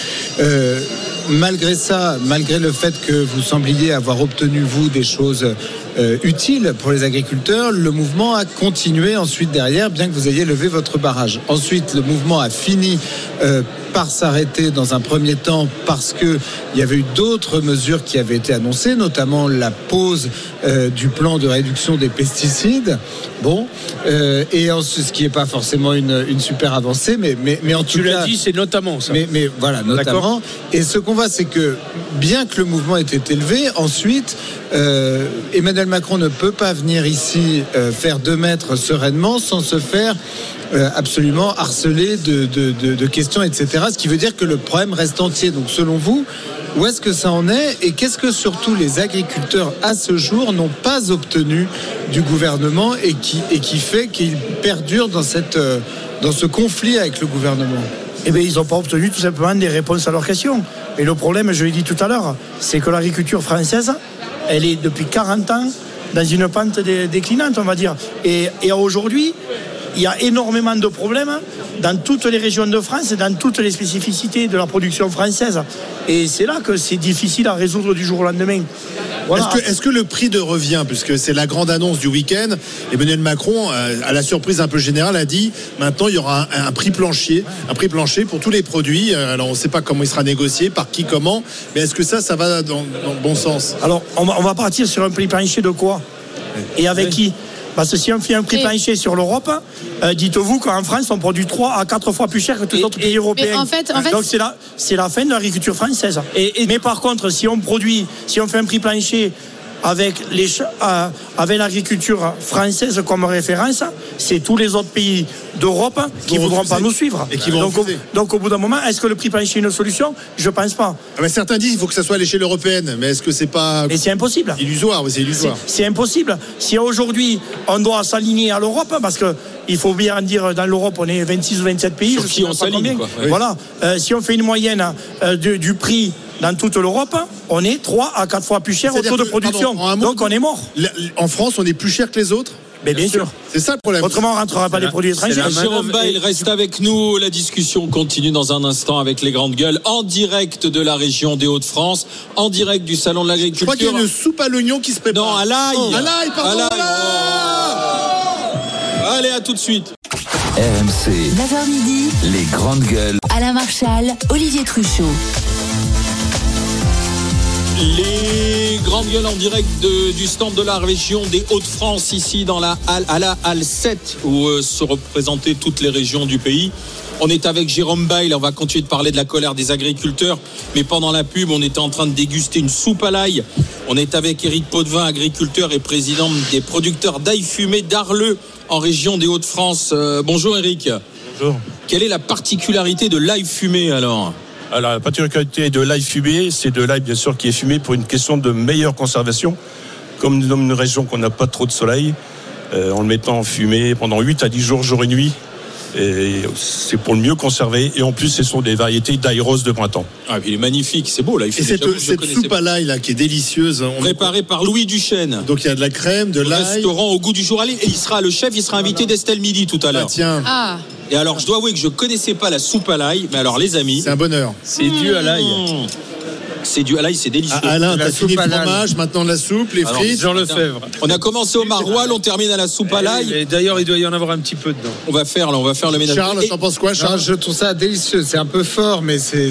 Malgré ça, malgré le fait que vous sembliez avoir obtenu, vous, des choses euh, utiles pour les agriculteurs, le mouvement a continué ensuite derrière, bien que vous ayez levé votre barrage. Ensuite, le mouvement a fini euh, par s'arrêter dans un premier temps parce que il y avait eu d'autres mesures qui avaient été annoncées, notamment la pause euh, du plan de réduction des pesticides. Bon, euh, et en, ce qui n'est pas forcément une, une super avancée, mais, mais, mais en tout Tu l'as cas, dit, c'est notamment ça. mais, mais voilà, notamment. Et ce qu'on voit, c'est que bien que le mouvement ait été élevé, ensuite, euh, Emmanuel Macron ne peut pas venir ici faire deux mètres sereinement sans se faire absolument harceler de, questions, etc. Ce qui veut dire que le problème reste entier. Donc, selon vous, où est-ce que ça en est Et qu'est-ce que surtout les agriculteurs à ce jour n'ont pas obtenu du gouvernement et qui, fait qu'ils perdurent euh, dans ce conflit avec le gouvernement? Eh bien, ils n'ont pas obtenu tout simplement des réponses à leurs questions. Et le problème, je l'ai dit tout à l'heure, c'est que l'agriculture française, elle est depuis 40 ans dans une pente dé- déclinante, on va dire. Et aujourd'hui, il y a énormément de problèmes dans toutes les régions de France et dans toutes les spécificités de la production française. Et c'est là que c'est difficile à résoudre du jour au lendemain. Voilà. Est-ce que, le prix de revient, puisque c'est la grande annonce du week-end, Emmanuel Macron, euh, à la surprise un peu générale, a dit maintenant il y aura un, un prix plancher, un prix plancher pour tous les produits. Euh, Alors on ne sait pas comment il sera négocié, par qui, comment, mais est-ce que ça, ça va dans, dans le bon sens? Alors, on va, on va partir sur un prix plancher de quoi? Et avec qui? Parce que si on fait un prix plancher sur l'Europe, euh, dites-vous qu'en France, on produit 3 à 4 fois plus cher que tous les autres pays européens. mais en fait- en fait- Donc c'est la, c'est la fin de l'agriculture française. Et- et- Mais par contre, si on produit, si on fait un prix plancher avec, les, ch- euh, avec l'agriculture française comme référence, c'est tous les autres pays d'Europe qui ne voudront pas nous suivre. Et qui vont donc, au, donc au bout d'un moment, est-ce que le prix plancher est une solution? Je pense pas. Ah ben, Certains disent qu'il faut que ça soit à l'échelle européenne, mais est-ce que c'est pas Mais c'est impossible. illusoire c'est illusoire. C'est impossible. Si aujourd'hui on doit s'aligner à l'Europe, parce que il faut bien dire dans l'Europe on est 26 ou 27 pays, Sur je qui on s'aligne. Voilà. Euh, si on fait une moyenne euh, du prix dans toute l'Europe, on est 3 à 4 fois plus cher au taux de production. pardon, mot, Donc on est mort. En France, on est plus cher que les autres Mais bien sûr. C'est ça le problème. Autrement on ne rentrera pas les produits étrangers. Jérôme Bail et- reste avec nous. La discussion continue dans un instant avec les grandes gueules en direct de la région des Hauts-de-France, en direct du salon de Je crois qu'il y l'agriculture. a une soupe à l'oignon qui se prépare. Non, à l'ail. Oh, à l'ail, pardon. À. Allez, à tout de suite. RMC, 9h midi, les grandes gueules. Alain Marchal, Olivier Truchot. Les grandes gueules en direct de- du stand de la région des Hauts-de-France, ici dans la halle, à la halle 7, où euh, se représentaient toutes les régions du pays. On est avec Jérôme Bail, on va continuer de parler de la colère des agriculteurs, mais pendant la pub, on était en train de déguster une soupe à l'ail. On est avec Éric Potvin, agriculteur et président des producteurs d'ail fumé d'Arleux, en région des Hauts-de-France. Euh, bonjour Éric. Bonjour. Quelle est la particularité de l'ail fumé alors? Alors, la particularité de l'ail fumé, c'est de l'ail, bien sûr, qui est fumé pour une question de meilleure conservation. Comme sommes une région qu'on n'a pas trop de soleil, euh, en le mettant en fumée pendant 8 à 10 jours, jour et nuit. Et c'est pour le mieux conserver. Et en plus, ce sont des variétés d'ail rose de printemps. Ah, puis il est magnifique, c'est beau Et fumé. cette, j'avoue, je cette soupe à l'ail là qui est délicieuse. on- préparé par Louis Duchesne. Donc il y a de la crème, de l'ail. Restaurant au goût du jour. Allez, et il sera le chef, il sera invité d'Estelle Midi tout à Ah, l'heure. tiens, Ah, Et alors, je dois avouer que je connaissais pas la soupe à l'ail, mais alors les amis, c'est un bonheur. C'est dû à l'ail. mmh, c'est du à l'ail, c'est délicieux. Ah, Alain, La t'as fini soupe le fromage, maintenant la soupe, les frites. Jean Lefebvre. On a commencé au maroilles, on termine à la soupe à l'ail. Et d'ailleurs, il doit y en avoir un petit peu dedans. On va faire, là, on va faire le ménage. Charles, t'en penses quoi, Non, Charles je trouve ça délicieux. C'est un peu fort, mais c'est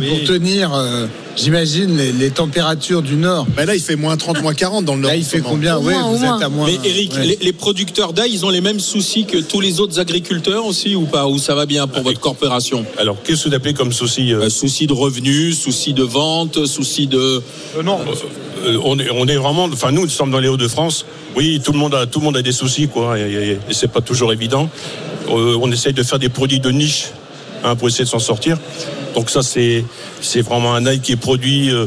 pour Oui. tenir, euh, j'imagine, les, les températures du Nord. Bah Là, il fait moins 30, moins 40 dans le Nord. Là, il fait combien au vous moins. êtes à moins. mais Eric, ouais. les, les producteurs d'ail, ils ont les mêmes soucis que tous les autres agriculteurs aussi ou pas? Ou ça va bien pour votre corporation? Alors, qu'est-ce que vous appelez comme souci euh, Euh, Soucis de revenus, soucis de vente, soucis de. Euh, non. euh, on, est, on est vraiment. Enfin, nous, nous sommes dans les Hauts-de-France. Oui, tout le monde a, tout le monde a des soucis, quoi. Et, et- et c'est pas toujours évident. Euh, on essaye de faire des produits de niche hein, pour essayer de s'en sortir. Donc, ça, c'est c'est vraiment un ail qui est produit. Euh,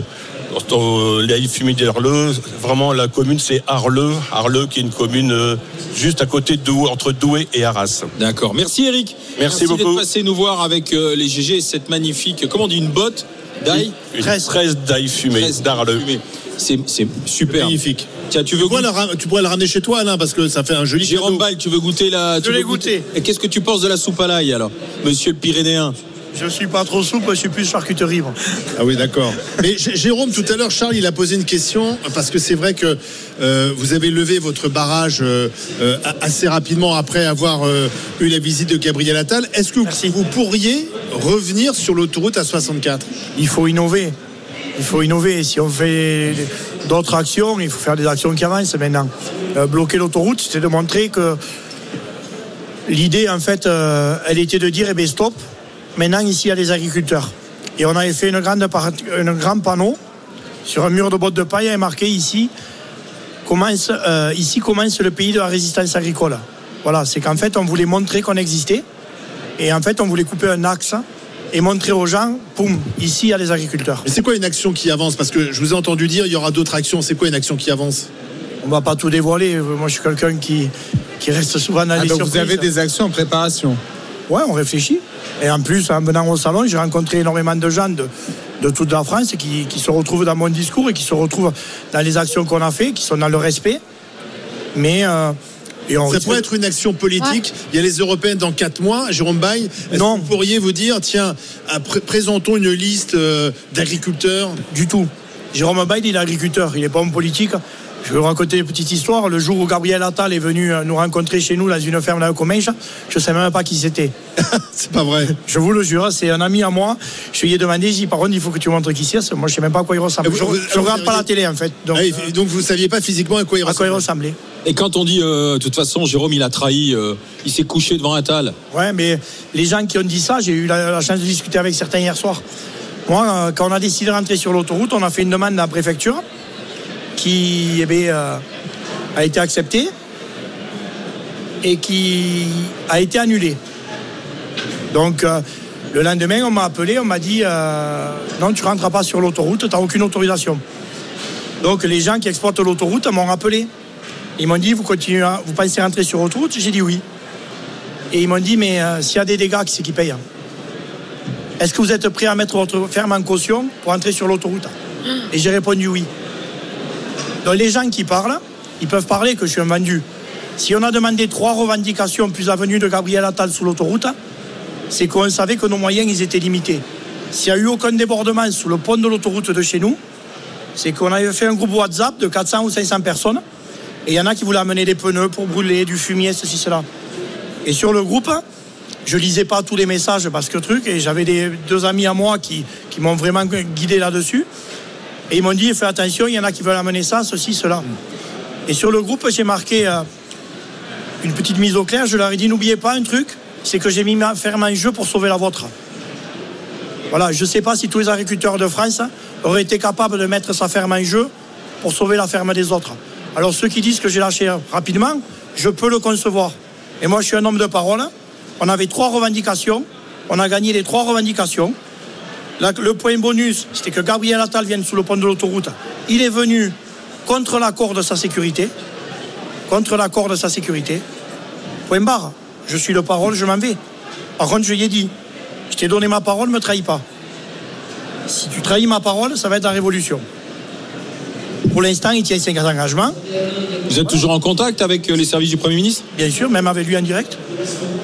dans l'ail fumé d'Arleux, vraiment la commune c'est Arleux, Arleux qui est une commune juste à côté de Douai, entre Douai et Arras. D'accord. Merci Eric. Merci d'être beaucoup. passé nous voir avec les GG et cette magnifique, comment on dit, une botte d'ail Une fraise d'ail fumé Fraise d'Arleux. fumée. C'est c'est super. Magnifique. Tiens, tu veux Tu pourrais, goûter la ra- tu pourrais le ramener chez toi, Alain, parce que ça fait un joli Jérôme. Ball, tu veux goûter la. tu l'ai goûté. Et qu'est-ce que tu penses de la soupe à l'ail alors, Monsieur le Pyrénéen Je suis pas trop souple, je suis plus charcuterie. moi. Ah oui, d'accord. Mais Jérôme, tout à l'heure, Charles, il a posé une question parce que c'est vrai que euh, vous avez levé votre barrage euh, assez rapidement après avoir euh, eu la visite de Gabriel Attal. Est-ce que Merci. vous pourriez revenir sur l'autoroute à 64 Il faut innover. Il faut innover. Si on fait d'autres actions, il faut faire des actions qui avancent maintenant. Bloquer l'autoroute, c'est de montrer que l'idée, en fait, elle était de dire, eh bien, stop, maintenant, ici, il y a des agriculteurs. Et on avait fait une grande un grand panneau sur un mur de bottes de paille et marqué ici, commence, euh, ici commence le pays de la résistance agricole. Voilà, c'est qu'en fait, on voulait montrer qu'on existait. Et en fait, on voulait couper un axe et montrer aux gens, poum, ici, il y a les agriculteurs. Mais c'est quoi une action qui avance? Parce que je vous ai entendu dire il y aura d'autres actions. C'est quoi une action qui avance? On va pas tout dévoiler. Moi, je suis quelqu'un qui, qui reste souvent dans Ah, les donc vous surprises. avez des actions en préparation. Ouais, on réfléchit. Et en plus, en venant au salon, j'ai rencontré énormément de gens de, de toute la France qui, qui se retrouvent dans mon discours et qui se retrouvent dans les actions qu'on a fait, qui sont dans le respect. Mais euh, et on Ça risque- pourrait être une action politique. Il y a les européennes dans 4 mois. Jérôme Baye, est-ce que vous pourriez vous dire tiens, après- présentons une liste euh, d'agriculteurs? Du tout. Jérôme Bail, il est agriculteur, il n'est pas homme politique. Je vais vous raconter une petite histoire. Le jour où Gabriel Attal est venu euh, nous rencontrer chez nous dans une ferme dans le Comminges, je ne savais même pas qui c'était. c'est pas vrai. Je vous le jure, c'est un ami à moi. Je lui ai demandé, j'ai dit, par contre, il faut que tu montres qui c'est. Moi, je ne sais même pas à quoi il ressemble. vous- je vous- ne regarde vous pas la télé, en fait. Donc, Ah, et- euh, donc vous saviez pas physiquement à quoi il à quoi il ressemblait. ressemblait. Et quand on dit, euh, de toute façon, Jérôme, il a trahi, euh, il s'est couché devant Attal. Ouais, mais les gens qui ont dit ça, j'ai eu la, la chance de discuter avec certains hier soir. Moi, euh, quand on a décidé de rentrer sur l'autoroute, on a fait une demande à la préfecture qui eh euh, a été acceptée et qui a été annulée. Donc, euh, le lendemain, on m'a appelé, on m'a dit euh, non, tu ne rentreras pas sur l'autoroute, tu n'as aucune autorisation. Donc, les gens qui exploitent l'autoroute m'ont rappelé. Ils m'ont dit vous, continuez à- vous pensez rentrer sur l'autoroute? J'ai dit oui. Et ils m'ont dit, mais s'il y a des dégâts, qui c'est qui paye hein? Est-ce que vous êtes prêt à mettre votre ferme en caution pour entrer sur l'autoroute? Et j'ai répondu oui. Donc les gens qui parlent, ils peuvent parler que je suis un vendu. Si on a demandé trois revendications plus la venue de Gabriel Attal sous l'autoroute, c'est qu'on savait que nos moyens ils étaient limités. S'il n'y a eu aucun débordement sous le pont de l'autoroute de chez nous, c'est qu'on avait fait un groupe WhatsApp de 400 ou 500 personnes. Et il y en a qui voulaient amener des pneus pour brûler, du fumier, ceci, cela. Et sur le groupe, je lisais pas tous les messages parce que truc, et j'avais deux amis à moi qui m'ont vraiment guidé là-dessus. Et ils m'ont dit, fais attention, il y en a qui veulent amener ça, ceci, cela. Et sur le groupe, j'ai marqué euh, une petite mise au clair. Je leur ai dit, n'oubliez pas un truc, c'est que j'ai mis ma ferme en jeu pour sauver la vôtre. Voilà, je ne sais pas si tous les agriculteurs de France auraient été capables de mettre sa ferme en jeu pour sauver la ferme des autres. Alors ceux qui disent que j'ai lâché rapidement, je peux le concevoir. Et moi, je suis un homme de parole. On avait trois revendications. On a gagné les trois revendications. La- le point bonus, c'était que Gabriel Attal vienne sous le pont de l'autoroute. Il est venu contre l'accord de sa sécurité. Contre l'accord de sa sécurité. Point barre. Je suis de parole, je m'en vais. Par contre, je lui ai dit, je t'ai donné ma parole, ne me trahis pas. Si tu trahis ma parole, ça va être la révolution. Pour l'instant, il tient ses engagements. Vous êtes toujours en contact avec euh, les services du Premier ministre? Bien sûr, même avec lui en direct.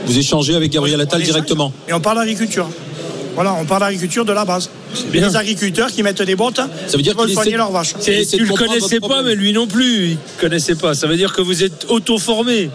Vous échangez avec Gabriel Attal directement Et on parle d'agriculture. Voilà, on parle d'agriculture de la base. bien. Les agriculteurs qui mettent des bottes Ça veut dire pour soigner leurs vaches. Tu de le comprendre connaissais pas, mais lui non plus, il connaissait pas. Ça veut dire que vous êtes auto-formé.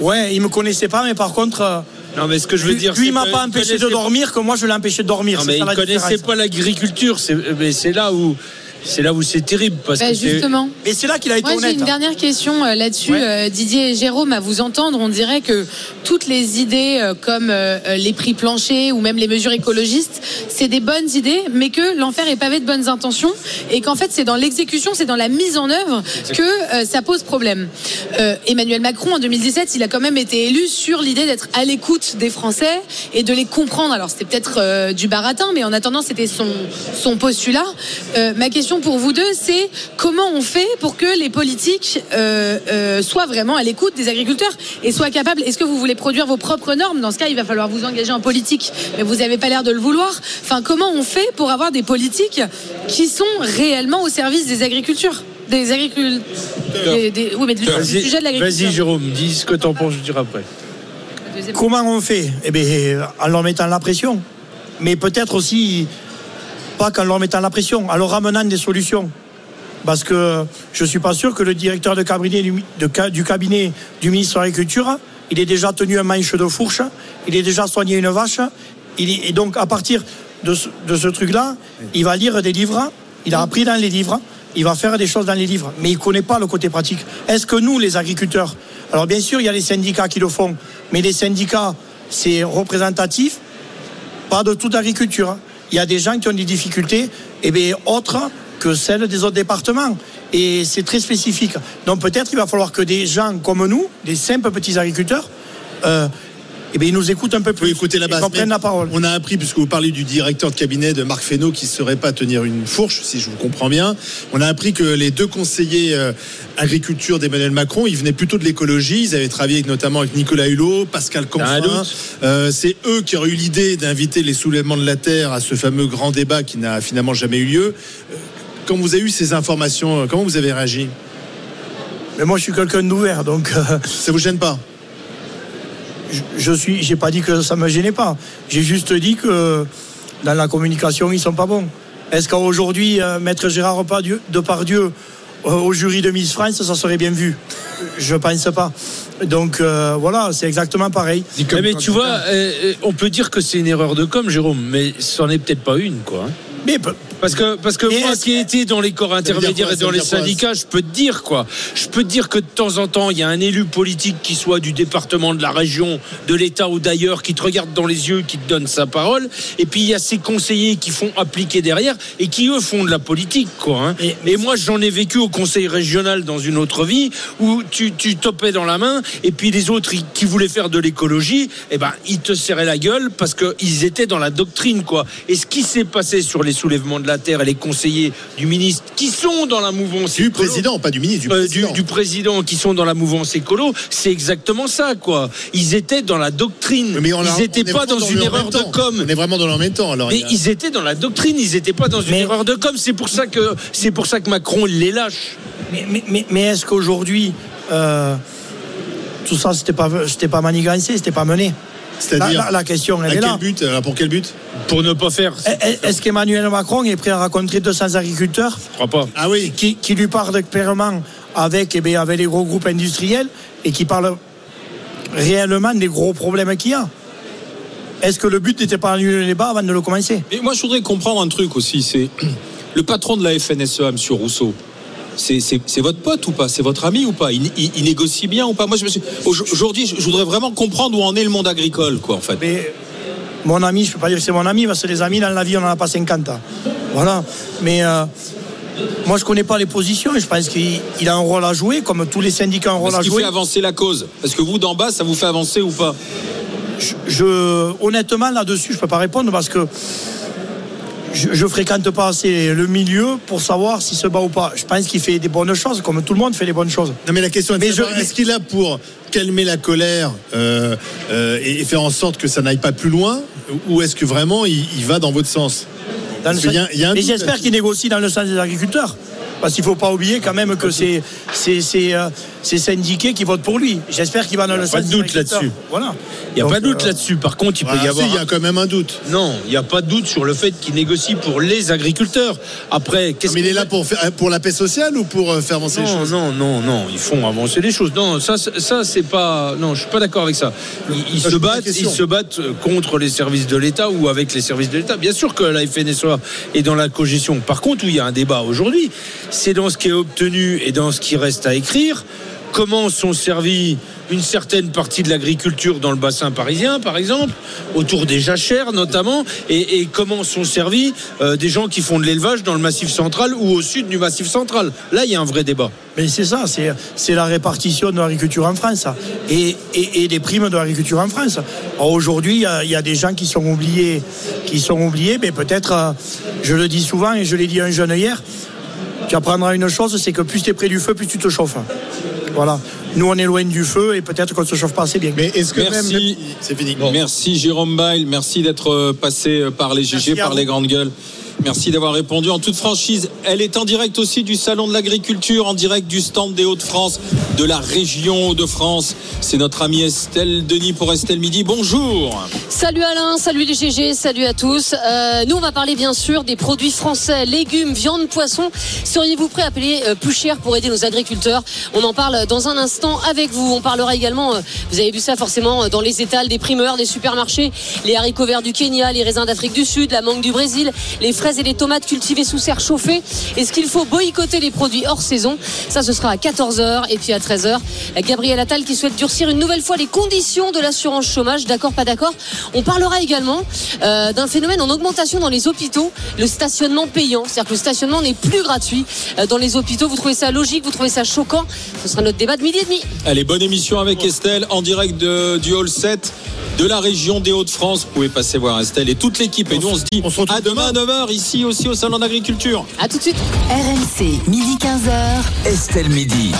Ouais, il me connaissait pas, mais par contre, euh, Non, mais ce que je veux lui, dire, lui, m'a pas empêché de dormir, que moi je l'ai empêché de dormir. Non, mais ça il connaissait pas l'agriculture. C'est, mais c'est là où, c'est là où c'est terrible parce Bah, que justement. Et c'est là qu'il a été Moi, j'ai une dernière question euh, là-dessus, Ouais. euh, Didier et Jérôme. À vous entendre, on dirait que toutes les idées euh, comme les prix planchers ou même les mesures écologistes, c'est des bonnes idées, mais que l'enfer est pavé de bonnes intentions et qu'en fait, c'est dans l'exécution, c'est dans la mise en œuvre que ça pose problème. Euh, Emmanuel Macron, en 2017, il a quand même été élu sur l'idée d'être à l'écoute des Français et de les comprendre. Alors, c'était peut-être euh, du baratin, mais en attendant, c'était son, son postulat. Euh, ma question pour vous deux, c'est comment on fait pour que les politiques euh, euh, soient vraiment à l'écoute des agriculteurs et soient capables. Est-ce que vous voulez produire vos propres normes? Dans ce cas, il va falloir vous engager en politique, mais vous n'avez pas l'air de le vouloir. Enfin, comment on fait pour avoir des politiques qui sont réellement au service des agricultures? Des agriculteurs. Des, des- oui, mais du, sujet de l'agriculture. Vas-y, Jérôme, dis ce que t'en penses, je dirai après. Comment on fait? Eh bien, en leur mettant la pression. Mais peut-être aussi, pas qu'en leur mettant la pression, en leur ramenant des solutions. Parce que je ne suis pas sûr que le directeur de cabinet du, cabinet du ministre de l'Agriculture, il ait déjà tenu un manche de fourche, il ait déjà soigné une vache. Il est- et donc, à partir de ce, de ce truc-là, il va lire des livres, il a appris dans les livres, il va faire des choses dans les livres, mais il ne connaît pas le côté pratique. Est-ce que nous, les agriculteurs, alors bien sûr, il y a les syndicats qui le font, mais les syndicats, c'est représentatif, pas de toute agriculture. Il y a des gens qui ont des difficultés eh bien, autres que celles des autres départements. Et c'est très spécifique. Donc peut-être qu'il va falloir que des gens comme nous, des simples petits agriculteurs, euh, eh bien, ils nous écoutent un peu plus. écouter la base. la parole. On a appris, puisque vous parlez du directeur de cabinet de Marc Fesneau qui ne saurait pas tenir une fourche, si je vous comprends bien. On a appris que les deux conseillers euh, agriculture d'Emmanuel Macron, ils venaient plutôt de l'écologie. Ils avaient travaillé notamment avec Nicolas Hulot, Pascal un Canfin. Euh, C'est eux qui auraient eu l'idée d'inviter les soulèvements de la terre à ce fameux grand débat qui n'a finalement jamais eu lieu. Euh, Quand vous avez eu ces informations, comment vous avez réagi? Mais moi, je suis quelqu'un d'ouvert, donc euh, Ça vous gêne pas? Je, je suis. J'ai pas dit que ça me gênait pas. J'ai juste dit que dans la communication, ils sont pas bons. Est-ce qu'aujourd'hui, euh, Maître Gérard Depardieu, euh, au jury de Miss France, ça serait bien vu? Je pense pas. Donc euh, voilà, c'est exactement pareil. Eh, mais tu vois, euh, on peut dire que c'est une erreur de com, Jérôme, mais c'en est peut-être pas une, quoi. hein. Mais Parce que, parce que Mais moi qui ai été dans les corps intermédiaires et dans les syndicats, je peux te dire quoi. Je peux te dire que de temps en temps, il y a un élu politique qui soit du département, de la région, de l'État ou d'ailleurs, qui te regarde dans les yeux, qui te donne sa parole. Et puis il y a ces conseillers qui font appliquer derrière et qui eux font de la politique, quoi. hein. Et- Et moi, j'en ai vécu au conseil régional dans une autre vie où tu, tu topais dans la main et puis les autres qui voulaient faire de l'écologie, eh ben, ils te serraient la gueule parce qu'ils étaient dans la doctrine, quoi. Et ce qui s'est passé sur les soulèvements de la terre et les conseillers du ministre qui sont dans la mouvance Du écolo- président, pas du ministre, du euh, président. du président qui sont dans la mouvance écolo, c'est exactement ça, quoi. Ils étaient dans la doctrine. Mais on a- ils n'étaient pas dans une erreur de com. On est vraiment dans le en même temps. Alors, Mais il y a- ils étaient dans la doctrine, ils n'étaient pas dans une Mais- erreur de com. C'est pour ça que c'est pour ça que Macron les lâche. Mais, mais, mais, mais est-ce qu'aujourd'hui, euh, tout ça, c'était pas, c'était pas manigancé, c'était pas mené? C'est-à-dire, la- la question, à est quel là. but alors, Pour quel but? Pour ne pas faire. Est- Est-ce qu'Emmanuel Macron est prêt à rencontrer 200 agriculteurs? Je crois pas. Ah oui. qui, qui lui parlent clairement avec, eh bien, avec les gros groupes industriels et qui parlent réellement des gros problèmes qu'il y a? Est-ce que le but n'était pas d'annuler le débat avant de le commencer? Mais moi, je voudrais comprendre un truc aussi. C'est le patron de la FNSEA, M. Rousseau. C'est, votre pote ou pas? C'est votre ami ou pas? Il, il- il négocie bien ou pas? Moi, aujourd'hui, je voudrais vraiment comprendre où en est le monde agricole, quoi, en fait. Mais mon ami, je ne peux pas dire que c'est mon ami, parce que les amis, dans la vie, on n'en a pas 50 ans. Voilà. Mais euh, moi, je ne connais pas les positions et je pense qu'il il a un rôle à jouer, comme tous les syndicats ont un rôle Est-ce à qu'il jouer. fait avancer la cause? Est-ce que vous, d'en bas, ça vous fait avancer ou pas? Je, je- honnêtement, là-dessus, je ne peux pas répondre parce que je ne fréquente pas assez le milieu pour savoir s'il se bat ou pas. Je pense qu'il fait des bonnes choses, comme tout le monde fait des bonnes choses. Non mais la question est je- est-ce qu'il a pour calmer la colère euh, euh, et, faire en sorte que ça n'aille pas plus loin ou est-ce que vraiment il, il va dans votre sens? Dans le y a- sens- il y a un Mais j'espère qu'il négocie dans le sens des agriculteurs. Parce qu'il ne faut pas oublier quand même que c'est c'est- c'est, euh, c'est syndiqués qui votent pour lui. J'espère qu'il va dans le pas sens de des doute là-dessus. Voilà. Il n'y a Donc, pas de doute euh, là-dessus. Par contre, il peut Ah, y si, avoir. il y a quand même un doute. Non, il n'y a pas de doute sur le fait qu'il négocie pour les agriculteurs. Après, qu'est-ce Mais il est là pour, faire, pour la paix sociale ou pour euh, faire avancer les choses non, non, non, ils font avancer les choses. Non, ça, ça c'est pas. Non, je suis pas d'accord avec ça. Ils, ils Ça, se battent, ils se battent contre les services de l'État ou avec les services de l'État. Bien sûr que la FNSEA est dans la cogestion. Par contre, où il y a un débat aujourd'hui, c'est dans ce qui est obtenu et dans ce qui reste à écrire. Comment sont servis une certaine partie de l'agriculture dans le bassin parisien, par exemple, autour des jachères notamment, et, comment sont servis euh, des gens qui font de l'élevage dans le massif central ou au sud du massif central. Là, il y a un vrai débat. Mais c'est ça, c'est la répartition de l'agriculture en France ça. et, et, des primes de l'agriculture en France. Aujourd'hui, il y, y a des gens qui sont oubliés, qui sont oubliés, mais peut-être, euh, je le dis souvent et je l'ai dit à un jeune hier, tu apprendras une chose, c'est que plus tu es près du feu, plus tu te chauffes. Voilà. Nous, on est loin du feu et peut-être qu'on ne se chauffe pas assez bien. Mais est-ce que Merci. même c'est fini Merci Jérôme Bail, merci d'être passé par les GG, par vous. les grandes gueules. Merci d'avoir répondu en toute franchise. Elle est en direct aussi du Salon de l'Agriculture, en direct du stand des Hauts-de-France, de la région Hauts-de-France. C'est notre amie Estelle Denis pour Estelle Midi. Bonjour. Salut Alain, salut les GG, salut à tous. Euh, nous, on va parler bien sûr des produits français, légumes, viande, poisson. Seriez-vous prêt à payer euh, plus cher pour aider nos agriculteurs? On en parle dans un instant avec vous. On parlera également, euh, vous avez vu ça forcément dans les étals des primeurs, des supermarchés, les haricots verts du Kenya, les raisins d'Afrique du Sud, la mangue du Brésil, les fraises et les tomates cultivées sous serre chauffée. Est-ce qu'il faut boycotter les produits hors saison? Ça, ce sera à 14h et puis à 13h. Gabriel Attal qui souhaite durcir une nouvelle fois les conditions de l'assurance chômage. D'accord, pas d'accord? On parlera également euh, d'un phénomène en augmentation dans les hôpitaux, le stationnement payant. C'est-à-dire que le stationnement n'est plus gratuit euh, dans les hôpitaux. Vous trouvez ça logique? Vous trouvez ça choquant? Ce sera notre débat de midi et demi. Allez, bonne émission avec Estelle en direct de, du Hall 7 de la région des Hauts-de-France. Vous pouvez passer voir Estelle et toute l'équipe. Et nous, on se dit on se à demain à 9h ici aussi au Salon d'Agriculture. À tout de suite. RMC, midi 15h. Estelle Midi.